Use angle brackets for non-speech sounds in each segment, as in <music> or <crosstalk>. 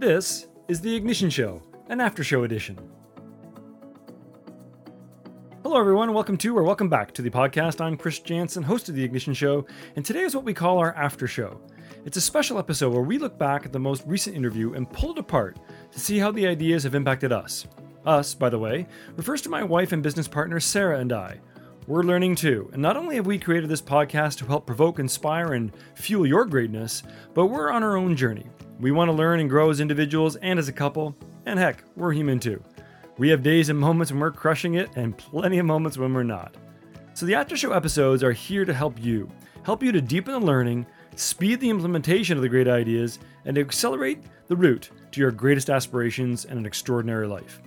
This is The Ignition Show, an after show edition. Hello, everyone. Welcome to or welcome back to the podcast. I'm Chris Jansen, host of The Ignition Show, and today is what we call our after show. It's a special episode where we look back at the most recent interview and pull it apart to see how the ideas have impacted us. Us, by the way, refers to my wife and business partner Sarah and I. We're learning too, and not only have we created this podcast to help provoke, inspire, and fuel your greatness, but we're on our own journey. We want to learn and grow as individuals and as a couple, and heck, we're human too. We have days and moments when we're crushing it, and plenty of moments when we're not. So the after show episodes are here to help you, help you to deepen the learning, speed the implementation of the great ideas, and to accelerate the route to your greatest aspirations and an extraordinary life.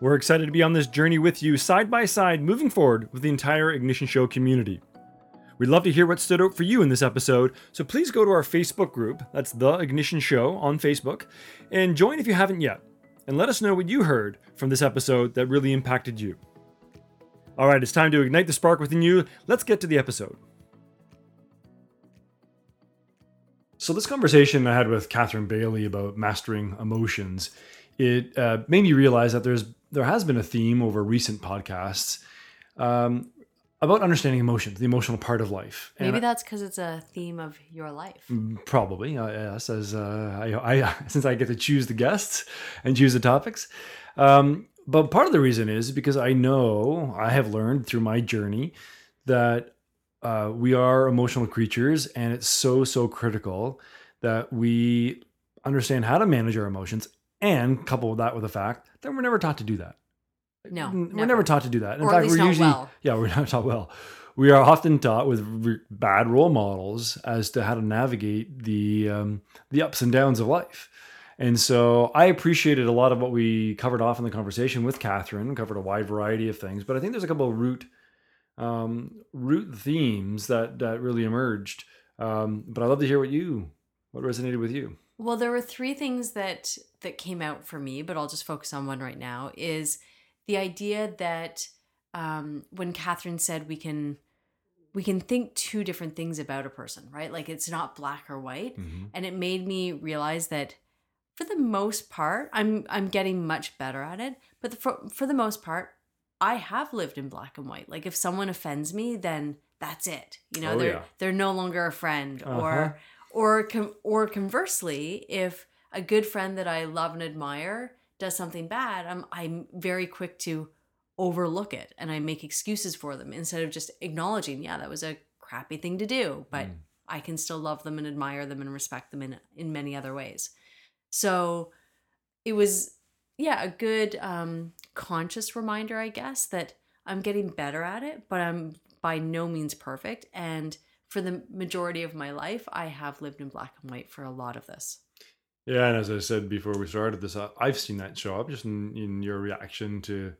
We're excited to be on this journey with you side by side moving forward with the entire Ignition Show community. We'd love to hear what stood out for you in this episode, so please go to our Facebook group, that's The Ignition Show on Facebook, and join if you haven't yet, and let us know what you heard from this episode that really impacted you. All right, it's time to ignite the spark within you. Let's get to the episode. So, this conversation I had with Catherine Bailey about mastering emotions, it uh, made me realize that there's there has been a theme over recent podcasts um, about understanding emotions, the emotional part of life. And Maybe that's because it's a theme of your life. Probably, uh, yes. As uh, I, I, <laughs> since I get to choose the guests and choose the topics, um, but part of the reason is because I know I have learned through my journey that uh, we are emotional creatures, and it's so so critical that we understand how to manage our emotions, and couple that with the fact that we're never taught to do that. No, we're never. never taught to do that. In Or fact, we're usually well. yeah, we're <laughs> not taught well. We are often taught with re- bad role models as to how to navigate the um, the ups and downs of life. And so I appreciated a lot of what we covered off in the conversation with Catherine. Covered a wide variety of things, but I think there's a couple of root um, root themes that that really emerged. Um, but I'd love to hear what you what resonated with you. Well, there were three things that that came out for me, but I'll just focus on one right now. Is the idea that um, when Catherine said we can we can think two different things about a person, right? Like it's not black or white, and it made me realize that for the most part, I'm I'm getting much better at it. But the, for for the most part, I have lived in black and white. Like if someone offends me, then that's it. You know, Oh, they're yeah. they're no longer a friend, Uh-huh. or or com- or conversely, if a good friend that I love and admire does something bad, I'm I'm very quick to overlook it and I make excuses for them instead of just acknowledging, yeah, that was a crappy thing to do, but Mm. I can still love them and admire them and respect them in in many other ways. So it was yeah, a good um conscious reminder, I guess, that I'm getting better at it, but I'm by no means perfect and for the majority of my life, I have lived in black and white for a lot of this. Yeah, and as I said before we started this, I've seen that show up just in, in your reaction to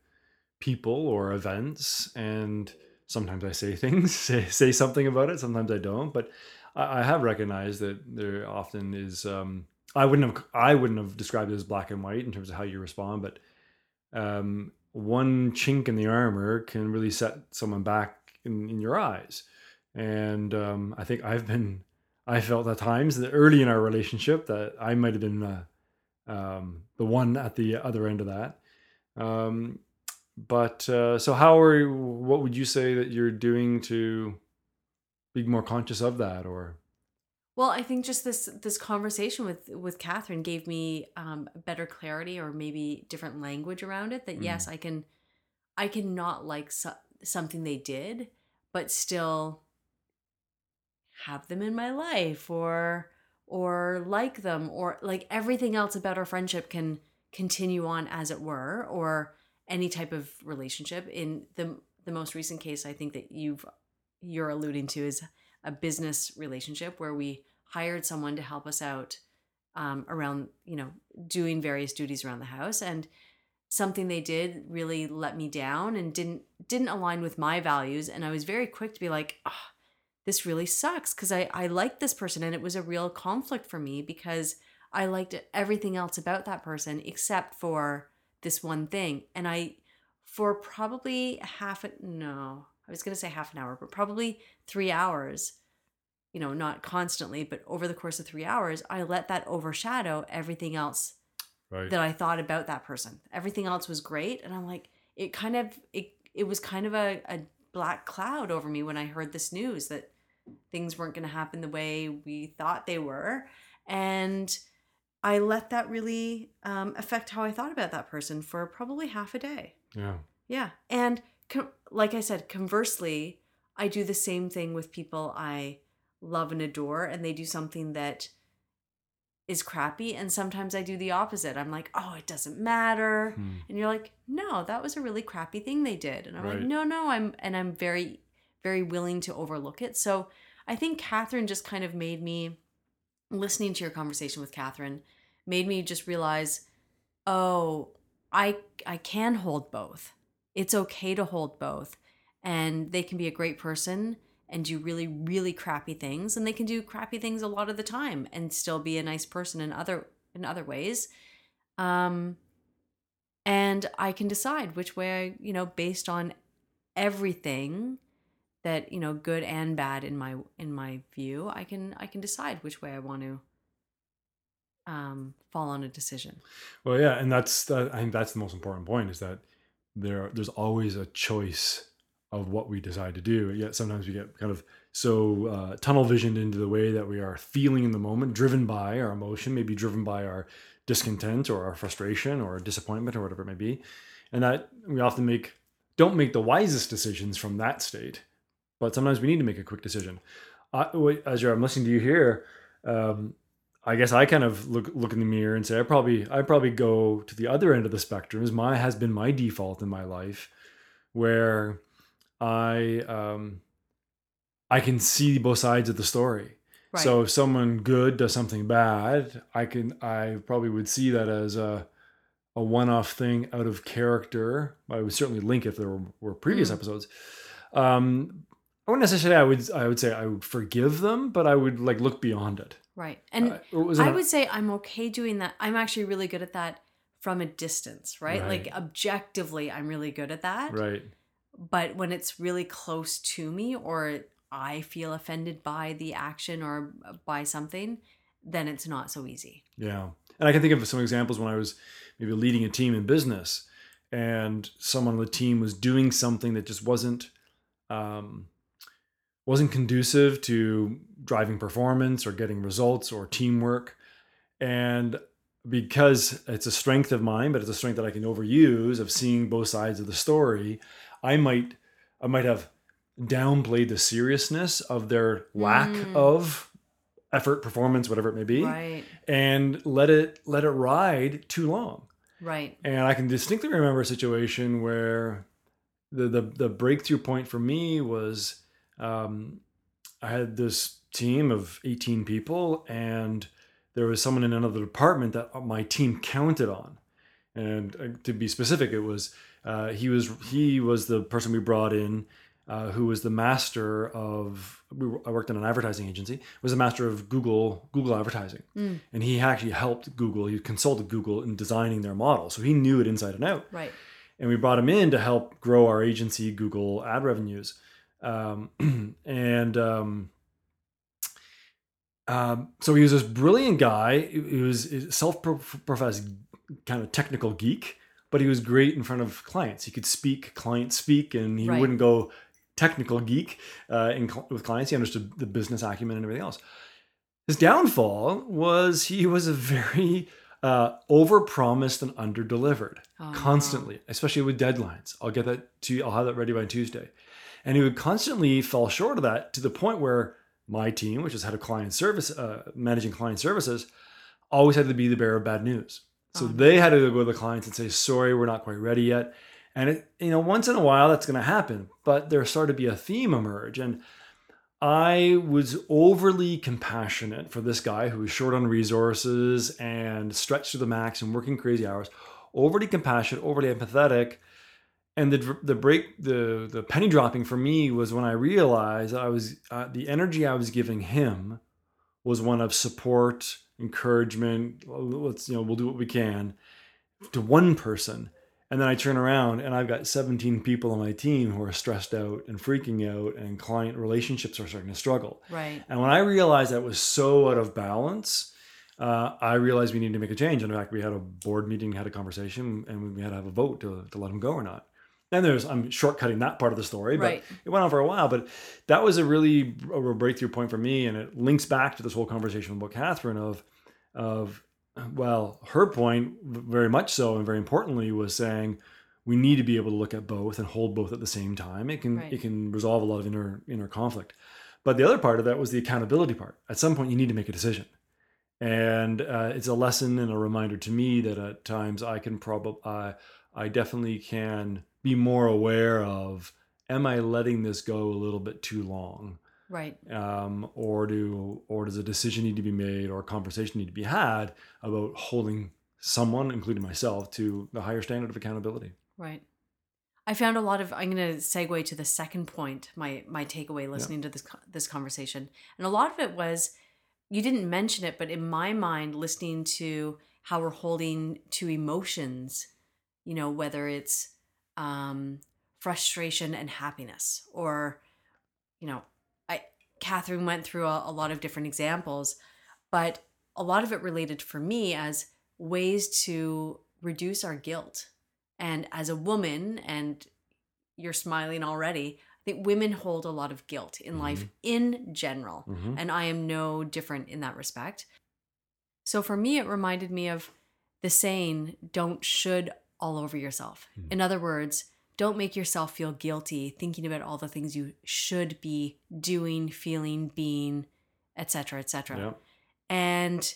people or events, and sometimes I say <laughs> things, say, say something about it, sometimes I don't. But I, I have recognized that there often is. Um, I wouldn't have I wouldn't have described it as black and white in terms of how you respond, but um, one chink in the armor can really set someone back in, in your eyes. And um, I think I've been I felt at times that early in our relationship that I might have been uh, um, the one at the other end of that. Um, but uh, so, how are what would you say that you're doing to be more conscious of that, or Well, I think just this this conversation with with Catherine gave me um, better clarity or maybe different language around it. That yes, I can I can not like so- something they did, but still have them in my life or or like them or like everything else about our friendship can continue on as it were or any type of relationship. In the the most recent case i think that you've you're alluding to is a business relationship where we hired someone to help us out um, around you know doing various duties around the house. And something they did really let me down and didn't didn't align with my values. And i was very quick to be like oh, this really sucks because I, I liked this person and it was a real conflict for me because I liked everything else about that person except for this one thing. And I, for probably half, a, no, I was going to say half an hour, but probably three hours, you know, not constantly, but over the course of three hours, I let that overshadow everything else Right. that I thought about that person. Everything else was great. And I'm like, it kind of, it, it was kind of a, a black cloud over me when I heard this news that things weren't going to happen the way we thought they were. And I let that really um, affect how I thought about that person for probably half a day. yeah. Yeah. And com- like I said, conversely, I do the same thing with people I love and adore, and they do something that is crappy. And sometimes I do the opposite. I'm like, oh, it doesn't matter. Hmm. And you're like, no, that was a really crappy thing they did. And I'm Right. like, no, no, I'm, and I'm very, very willing to overlook it. So I think Catherine just kind of made me, listening to your conversation with Catherine, made me just realize, oh, I, I can hold both. It's okay to hold both. And they can be a great person and do really, really crappy things. And they can do crappy things a lot of the time and still be a nice person in other, in other ways. Um, and I can decide which way I, you know, based on everything that you know good and bad in my in my view i can i can decide which way i want to um fall on a decision Well, yeah, and that's that, I think that's the most important point is that there there's always a choice of what we decide to do. Yet sometimes we get kind of so uh, tunnel visioned into the way that we are feeling in the moment, driven by our emotion, maybe driven by our discontent or our frustration or disappointment or whatever it may be, and that we often make don't make the wisest decisions from that state. But sometimes we need to make a quick decision. I, as you're, I'm listening to you here, um, I guess I kind of look look in the mirror and say I probably I probably go to the other end of the spectrum. Is my has been my default in my life, where I um, I can see both sides of the story. right So if someone good does something bad, I can I probably would see that as a a one-off thing out of character. I would certainly link if there were, were previous Mm. episodes. Um, I wouldn't necessarily. I would. I would say I would forgive them, but I would like look beyond it. right and Uh, it i would say i'm okay doing that i'm actually really good at that from a distance right, like objectively i'm really good at that right. but when it's really close to me or i feel offended by the action or by something then it's not so easy Yeah. And I can think of some examples when I was maybe leading a team in business and someone on the team was doing something that just wasn't um, wasn't conducive to driving performance or getting results or teamwork. And because it's a strength of mine, but it's a strength that I can overuse of seeing both sides of the story, I might I might have downplayed the seriousness of their lack Mm. of effort, performance, whatever it may be right and let it let it ride too long. right And I can distinctly remember a situation where the the, the breakthrough point for me was um, I had this team of 18 people and there was someone in another department that my team counted on. And uh, to be specific, it was uh, he was he was the person we brought in uh, who was the master of we were, I worked in an advertising agency was the master of Google Google advertising Mm. and he actually helped Google he consulted Google in designing their model so he knew it inside and out right and we brought him in to help grow our agency Google ad revenues um, <clears throat> and um, um, so he was this brilliant guy he was self-professed kind of technical geek but he was great in front of clients he could speak client speak and he Right. wouldn't go technical geek uh, in, with clients he understood the business acumen and everything else his downfall was he was a very uh, over-promised and under-delivered Oh, constantly, especially with deadlines. I'll get that to you. I'll have that ready by Tuesday. And he would constantly fall short of that to the point where my team, which is head of client service, uh, managing client services, always had to be the bearer of bad news. So no. they had to go to the clients and say, "Sorry, we're not quite ready yet." And it, you know, once in a while that's going to happen, but there started to be a theme emerge, and I was overly compassionate for this guy who was short on resources and stretched to the max and working crazy hours. Overly compassionate, overly empathetic, and the the break the the penny dropping for me was when I realized I was uh, the energy I was giving him was one of support, encouragement. Let's you know we'll do what we can to one person, And then I turn around and I've got 17 people on my team who are stressed out and freaking out, and client relationships are starting to struggle. Right. And when I realized that was so out of balance, uh, I realized we needed to make a change. In fact, we had a board meeting, had a conversation, and we had to have a vote to, to let him go or not. And there's, I'm shortcutting that part of the story, but Right. it went on for a while. But that was a really a breakthrough point for me, and it links back to this whole conversation about Catherine of, of, well, her point very much so, and very importantly, was saying we need to be able to look at both and hold both at the same time. It can Right. it can resolve a lot of inner inner conflict. But the other part of that was the accountability part. At some point, you need to make a decision. And uh, it's a lesson and a reminder to me that at times I can probably, I I definitely can be more aware of, am I letting this go a little bit too long? Right. Um, or do, or does a decision need to be made or a conversation need to be had about holding someone, including myself, to the higher standard of accountability? Right. I found a lot of. I'm going to segue to the second point. My my takeaway listening to this this conversation, and a lot of it was, you didn't mention it, but in my mind, listening to how we're holding to emotions, you know, whether it's um, frustration and happiness, or, you know, I Catherine went through a, a lot of different examples, but a lot of it related for me as ways to reduce our guilt and as a woman, and you're smiling already, I think women hold a lot of guilt in life in general. Mhm. And I am no different in that respect. So for me, it reminded me of the saying, don't should all over yourself. Mhm. In other words, don't make yourself feel guilty thinking about all the things you should be doing, feeling, being, etc., etc. Yeah. And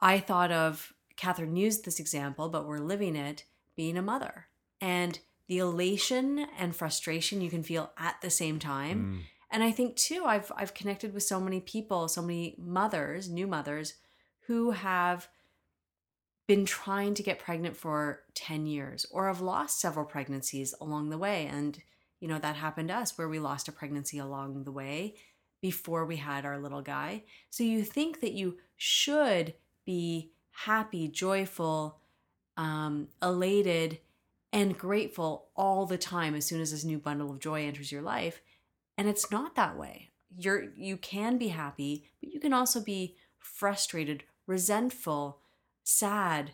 I thought of Catherine used this example, but we're living it being a mother and the elation and frustration you can feel at the same time. Mm. And I think too, I've I've connected with so many people, so many mothers, new mothers, who have been trying to get pregnant for 10 years or have lost several pregnancies along the way. And, you know, that happened to us where we lost a pregnancy along the way before we had our little guy. So you think that you should be happy, joyful, um, elated, and grateful all the time as soon as this new bundle of joy enters your life. And it's not that way. You're you can be happy, but you can also be frustrated, resentful, sad,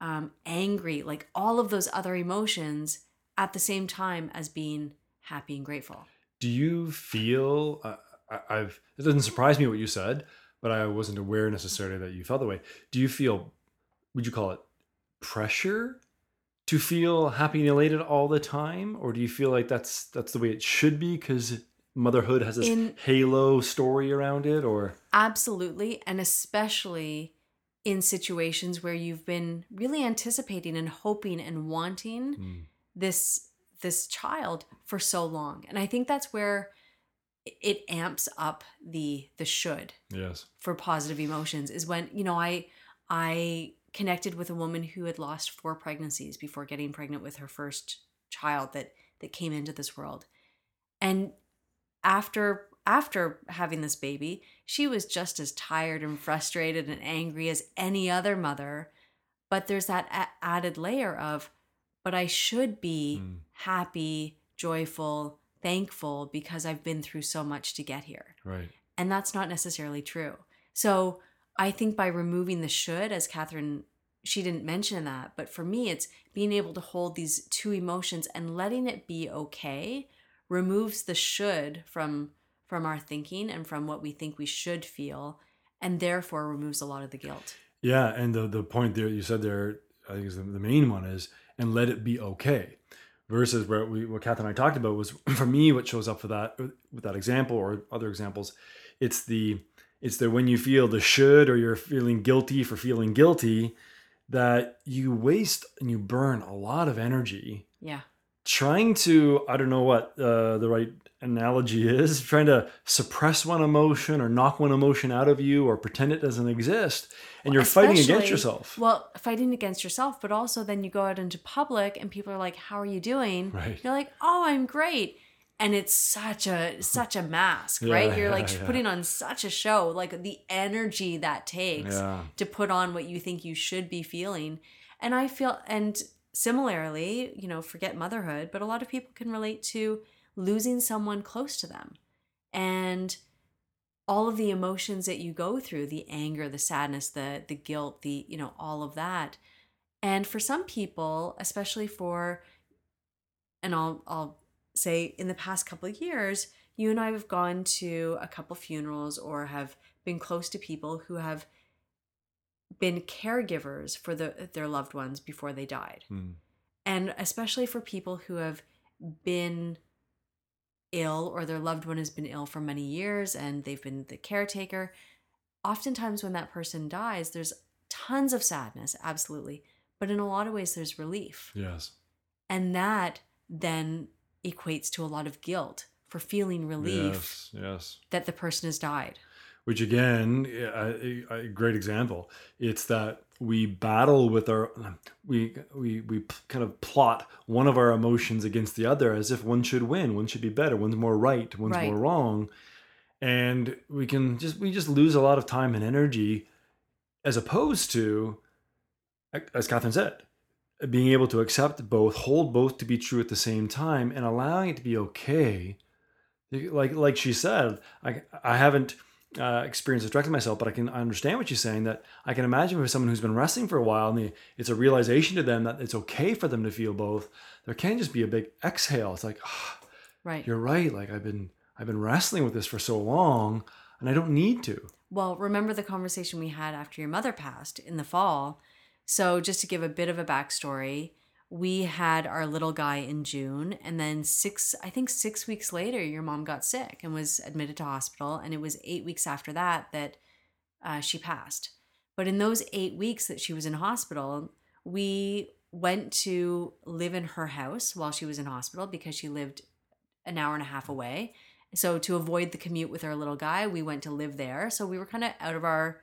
um, angry, like all of those other emotions at the same time as being happy and grateful. Do you feel? Uh, I, I've. It doesn't surprise me what you said, but I wasn't aware necessarily that you felt that way. Do you feel? Would you call it pressure to feel happy and elated all the time, or do you feel like that's that's the way it should be because motherhood has this In- halo story around it, or Absolutely. And especially in situations where you've been really anticipating and hoping and wanting Mm, this this child for so long. And I think that's where it- it amps up the the should yes, for positive emotions is when, you know, I I connected with a woman who had lost four pregnancies before getting pregnant with her first child that that came into this world. And after after having this baby, she was just as tired and frustrated and angry as any other mother. But there's that a- added layer of, but I should be Mm. happy, joyful, thankful because I've been through so much to get here. right, And that's not necessarily true. So I think by removing the should, as Catherine, she didn't mention that, but for me, it's being able to hold these two emotions and letting it be okay removes the should from from our thinking and from what we think we should feel and therefore removes a lot of the guilt yeah. And the the point there you said there, I think is the, the main one is, and let it be okay. Versus where we what Kath and I talked about was <clears throat> for me what shows up for that uh, with that example or other examples, it's the it's the when you feel the should or you're feeling guilty for feeling guilty that you waste and you burn a lot of energy yeah trying to i don't know what uh, the right analogy is <laughs> trying to suppress one emotion or knock one emotion out of you or pretend it doesn't exist and you're fighting against yourself. well fighting against yourself but also then you go out into public and people are like how are you doing? Right. you're like oh i'm great. And it's such a such a mask <laughs> Yeah, right? You're like yeah, yeah. putting on such a show like the energy that takes yeah. to put on what you think you should be feeling. And i feel and similarly, you know, forget motherhood, but a lot of people can relate to losing someone close to them. And all of the emotions that you go through, the anger, the sadness, the the guilt, the, you know, all of that. And for some people, especially for and I'll I'll say in the past couple of years, you and I have gone to a couple funerals or have been close to people who have been caregivers for the, their loved ones before they died. Mm. And especially for people who have been ill or their loved one has been ill for many years and they've been the caretaker, oftentimes when that person dies, there's tons of sadness, absolutely. But in a lot of ways, there's relief. Yes. And that then equates to a lot of guilt for feeling relief Yes. Yes. that the person has died. Which again a, a great example. It's that we battle with our we we we kind of plot one of our emotions against the other as if one should win one should be better one's more right one's Right. more wrong. And we can just we just lose a lot of time and energy as opposed to as catherine said being able to accept both hold both to be true at the same time and allowing it to be okay. Like like she said i i haven't uh, experienced this directly myself, but I can understand what you're saying. That I can imagine for someone who's been wrestling for a while, and they, it's a realization to them that it's okay for them to feel both. There can just be a big exhale. It's like, "Ah, <sighs> Right. you're right. Like I've been I've been wrestling with this for so long, and I don't need to. Well, remember the conversation we had after your mother passed in the fall. So, just to give a bit of a backstory, we had our little guy in June, and then six, I think six weeks later, your mom got sick and was admitted to hospital. And it was eight weeks after that that uh, she passed. But in those eight weeks that she was in hospital, we went to live in her house while she was in hospital because she lived an hour and a half away. So to avoid the commute with our little guy, we went to live there. So we were kind of out of our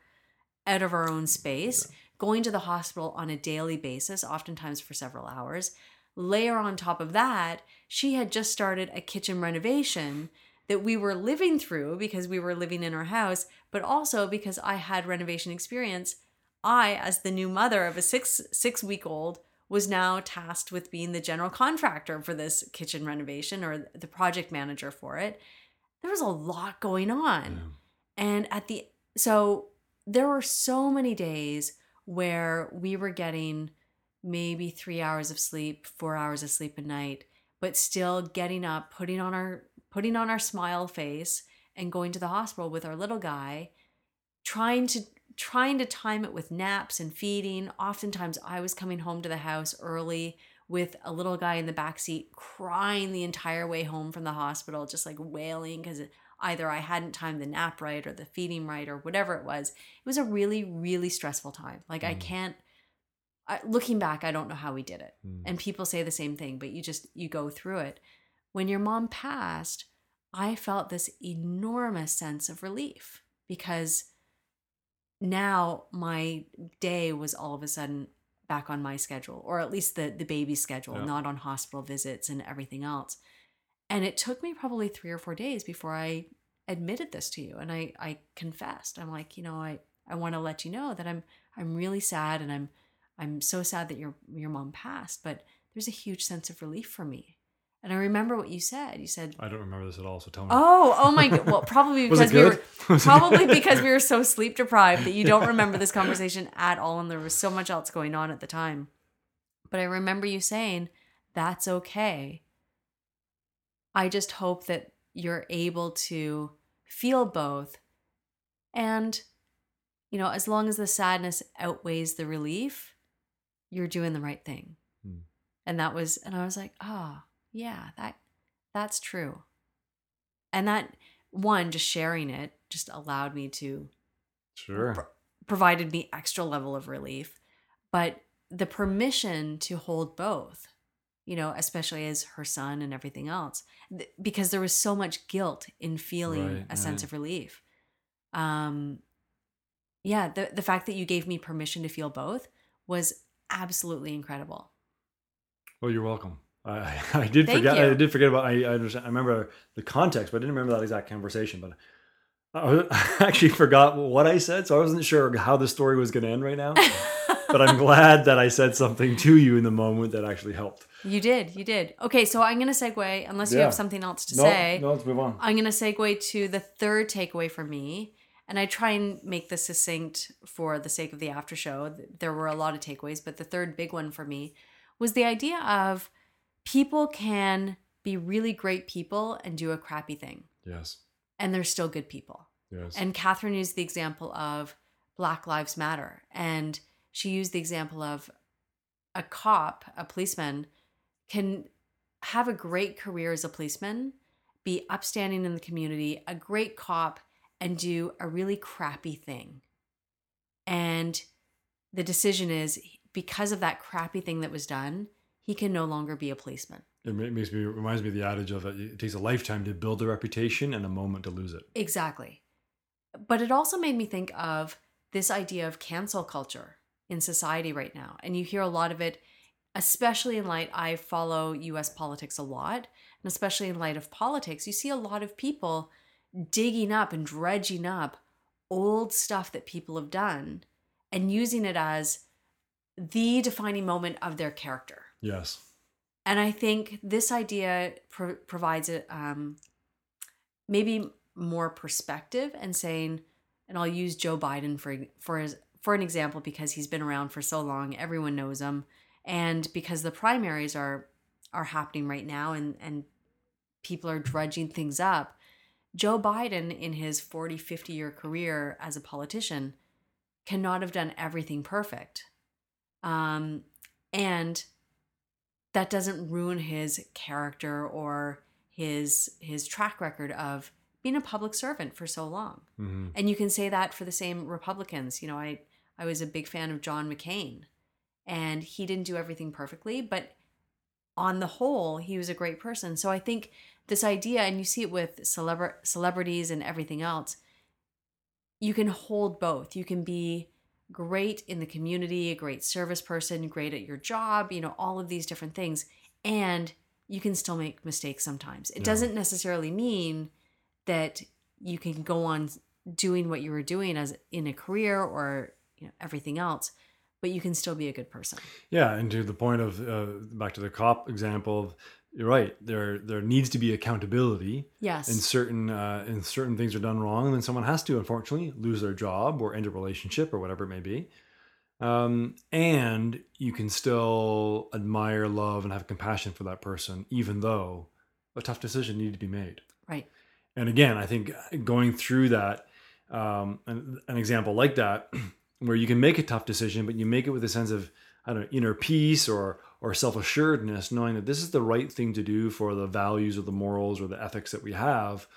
out of our own space, going to the hospital on a daily basis, oftentimes for several hours. Layer on top of that, she had just started a kitchen renovation that we were living through because we were living in our house, but also because I had renovation experience. I, as the new mother of a six six week old, was now tasked with being the general contractor for this kitchen renovation or the project manager for it. There was a lot going on. And at the so there were so many days where we were getting maybe 3 hours of sleep, 4 hours of sleep a night, but still getting up, putting on our putting on our smile face and going to the hospital with our little guy, trying to trying to time it with naps and feeding. Oftentimes I was coming home to the house early with a little guy in the back seat crying the entire way home from the hospital just like wailing cuz either I hadn't timed the nap right or the feeding right or whatever it was. It was a really really stressful time. Like I Mm. can't I, looking back, I don't know how we did it. Mm. And people say the same thing, but you just you go through it. When your mom passed, I felt this enormous sense of relief because now my day was all of a sudden back on my schedule or at least the the baby's schedule Yeah. not on hospital visits and everything else and it took me probably 3 or 4 days before I admitted this to you and I I confessed I'm like you know I I want to let you know that I'm I'm really sad and I'm I'm so sad that your your mom passed but there's a huge sense of relief for me and I remember what you said you said I don't remember this at all. So tell me. Oh, oh my god. Well, <laughs> probably because we were good? <laughs> Was it probably because we were so <laughs> sleep deprived that you don't remember this conversation at all and there was so much else going on at the time. But I remember you saying, "That's okay." I just hope that you're able to feel both and you know, as long as the sadness outweighs the relief, you're doing the right thing. Hmm. And that was and I was like, "Oh, yeah, that that's true." And that one just sharing it just allowed me to Sure. provided me extra level of relief but the permission to hold both you know especially as her son and everything else th- because there was so much guilt in feeling Right, a sense of relief um yeah the the fact that you gave me permission to feel both was absolutely incredible Well, you're welcome. I, <laughs> I did Thank forget. you. I did forget about. I, I understand. I remember the context, but I didn't remember that exact conversation. But I <laughs> actually forgot what I said, so I wasn't sure how the story was going to end right now. <laughs> but I'm glad that I said something to you in the moment that actually helped. You did, you did. Okay, so I'm gonna segue. Unless you have something else to No, say, no, let's move on. I'm gonna segue to the third takeaway for me, and I try and make this succinct for the sake of the after show. There were a lot of takeaways, but the third big one for me was the idea of people can be really great people and do a crappy thing, Yes, and they're still good people. yes, And Catherine used the example of Black Lives Matter. And she used the example of a cop, a policeman, can have a great career as a policeman, be upstanding in the community, a great cop, and do a really crappy thing. And the decision is because of that crappy thing that was done, he can no longer be a policeman. it makes me reminds me of the adage of it, it takes a lifetime to build a reputation and a moment to lose it. Exactly. But it also made me think of this idea of cancel culture in society right now. And you hear a lot of it, especially in light, I follow US politics a lot. And especially in light of politics, you see a lot of people digging up and dredging up old stuff that people have done and using it as the defining moment of their character. Yes, And I think this idea pro- provides a, um, maybe more perspective and saying, and I'll use Joe Biden for for his, for an example because he's been around for so long, everyone knows him, and because the primaries are are happening right now, and and people are dredging things up. Joe Biden, in his 40, 50 year career as a politician, cannot have done everything perfect. Um, and that doesn't ruin his character or his his track record of being a public servant for so long. hmm And you can say that for the same Republicans. You know, I I was a big fan of John McCain, and he didn't do everything perfectly, but on the whole, he was a great person. So I think this idea, and you see it with celebra- celebrities and everything else, you can hold both. You can be great in the community, a great service person, great at your job, you know, all of these different things. And you can still make mistakes sometimes. It Yeah. doesn't necessarily mean that you can go on doing what you were doing as in a career or you know everything else, but you can still be a good person. Yeah, and to the point of uh, back to the cop example, you're right. There there needs to be accountability, Yes. and certain uh, and certain things are done wrong, and then someone has to unfortunately lose their job or end a relationship or whatever it may be. Um, and you can still admire, love, and have compassion for that person, even though a tough decision needed to be made. right. And again, I think going through that, um, an, an example like that, <clears throat> where you can make a tough decision, but you make it with a sense of, I don't know, inner peace or or self assuredness, knowing that this is the right thing to do for the values or the morals or the ethics that we have.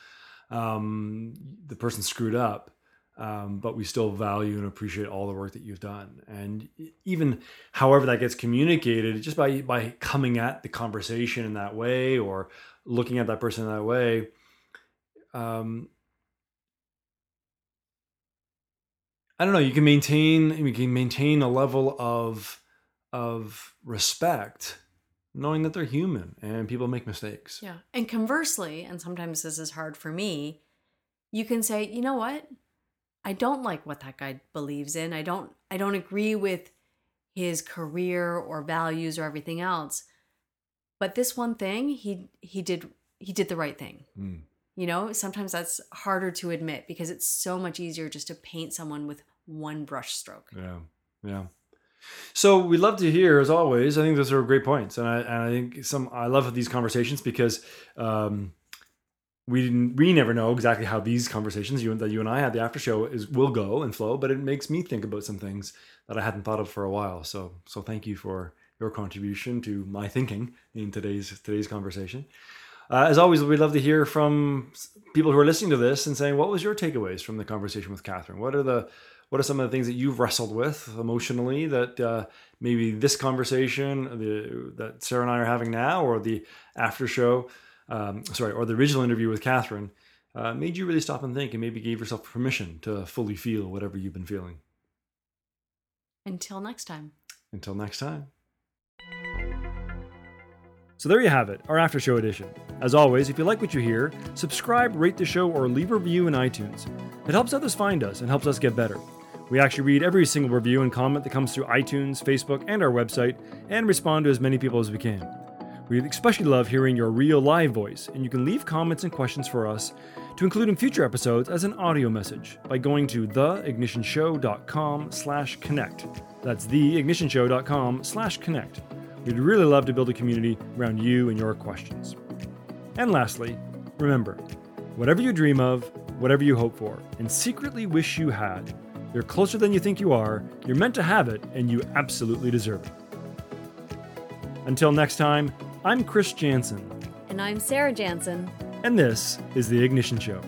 Um, the person screwed up, um, but we still value and appreciate all the work that you've done. And even however that gets communicated, just by by coming at the conversation in that way or looking at that person in that way, um, I don't know. You can maintain you can maintain a level of of respect, knowing that they're human and people make mistakes. Yeah. And conversely, and sometimes this is hard for me, you can say, "You know what? I don't like what that guy believes in. I don't I don't agree with his career or values or everything else. But this one thing, he he did he did the right thing." Mm. You know, sometimes that's harder to admit because it's so much easier just to paint someone with one brush stroke. Yeah, yeah. So we'd love to hear, as always. I think those are great points, and I and I think some I love these conversations because um, we didn't we never know exactly how these conversations you that you and I had the after show is will go and flow, but it makes me think about some things that I hadn't thought of for a while. So so thank you for your contribution to my thinking in today's today's conversation. Uh, as always, we'd love to hear from people who are listening to this and saying, "What was your takeaways from the conversation with Catherine? What are the what are some of the things that you've wrestled with emotionally that uh, maybe this conversation the, that Sarah and I are having now, or the after show, um, sorry, or the original interview with Catherine, uh, made you really stop and think, and maybe gave yourself permission to fully feel whatever you've been feeling. Until next time. Until next time. So there you have it, our after show edition. As always, if you like what you hear, subscribe, rate the show, or leave a review in iTunes. It helps others find us and helps us get better. We actually read every single review and comment that comes through iTunes, Facebook, and our website, and respond to as many people as we can. We especially love hearing your real live voice, and you can leave comments and questions for us to include in future episodes as an audio message by going to theignitionshow.com slash connect. That's theignitionshow.com slash connect. We'd really love to build a community around you and your questions. And lastly, remember, whatever you dream of, whatever you hope for, and secretly wish you had, you're closer than you think you are, you're meant to have it, and you absolutely deserve it. Until next time, I'm Chris Jansen. And I'm Sarah Jansen. And this is The Ignition Show.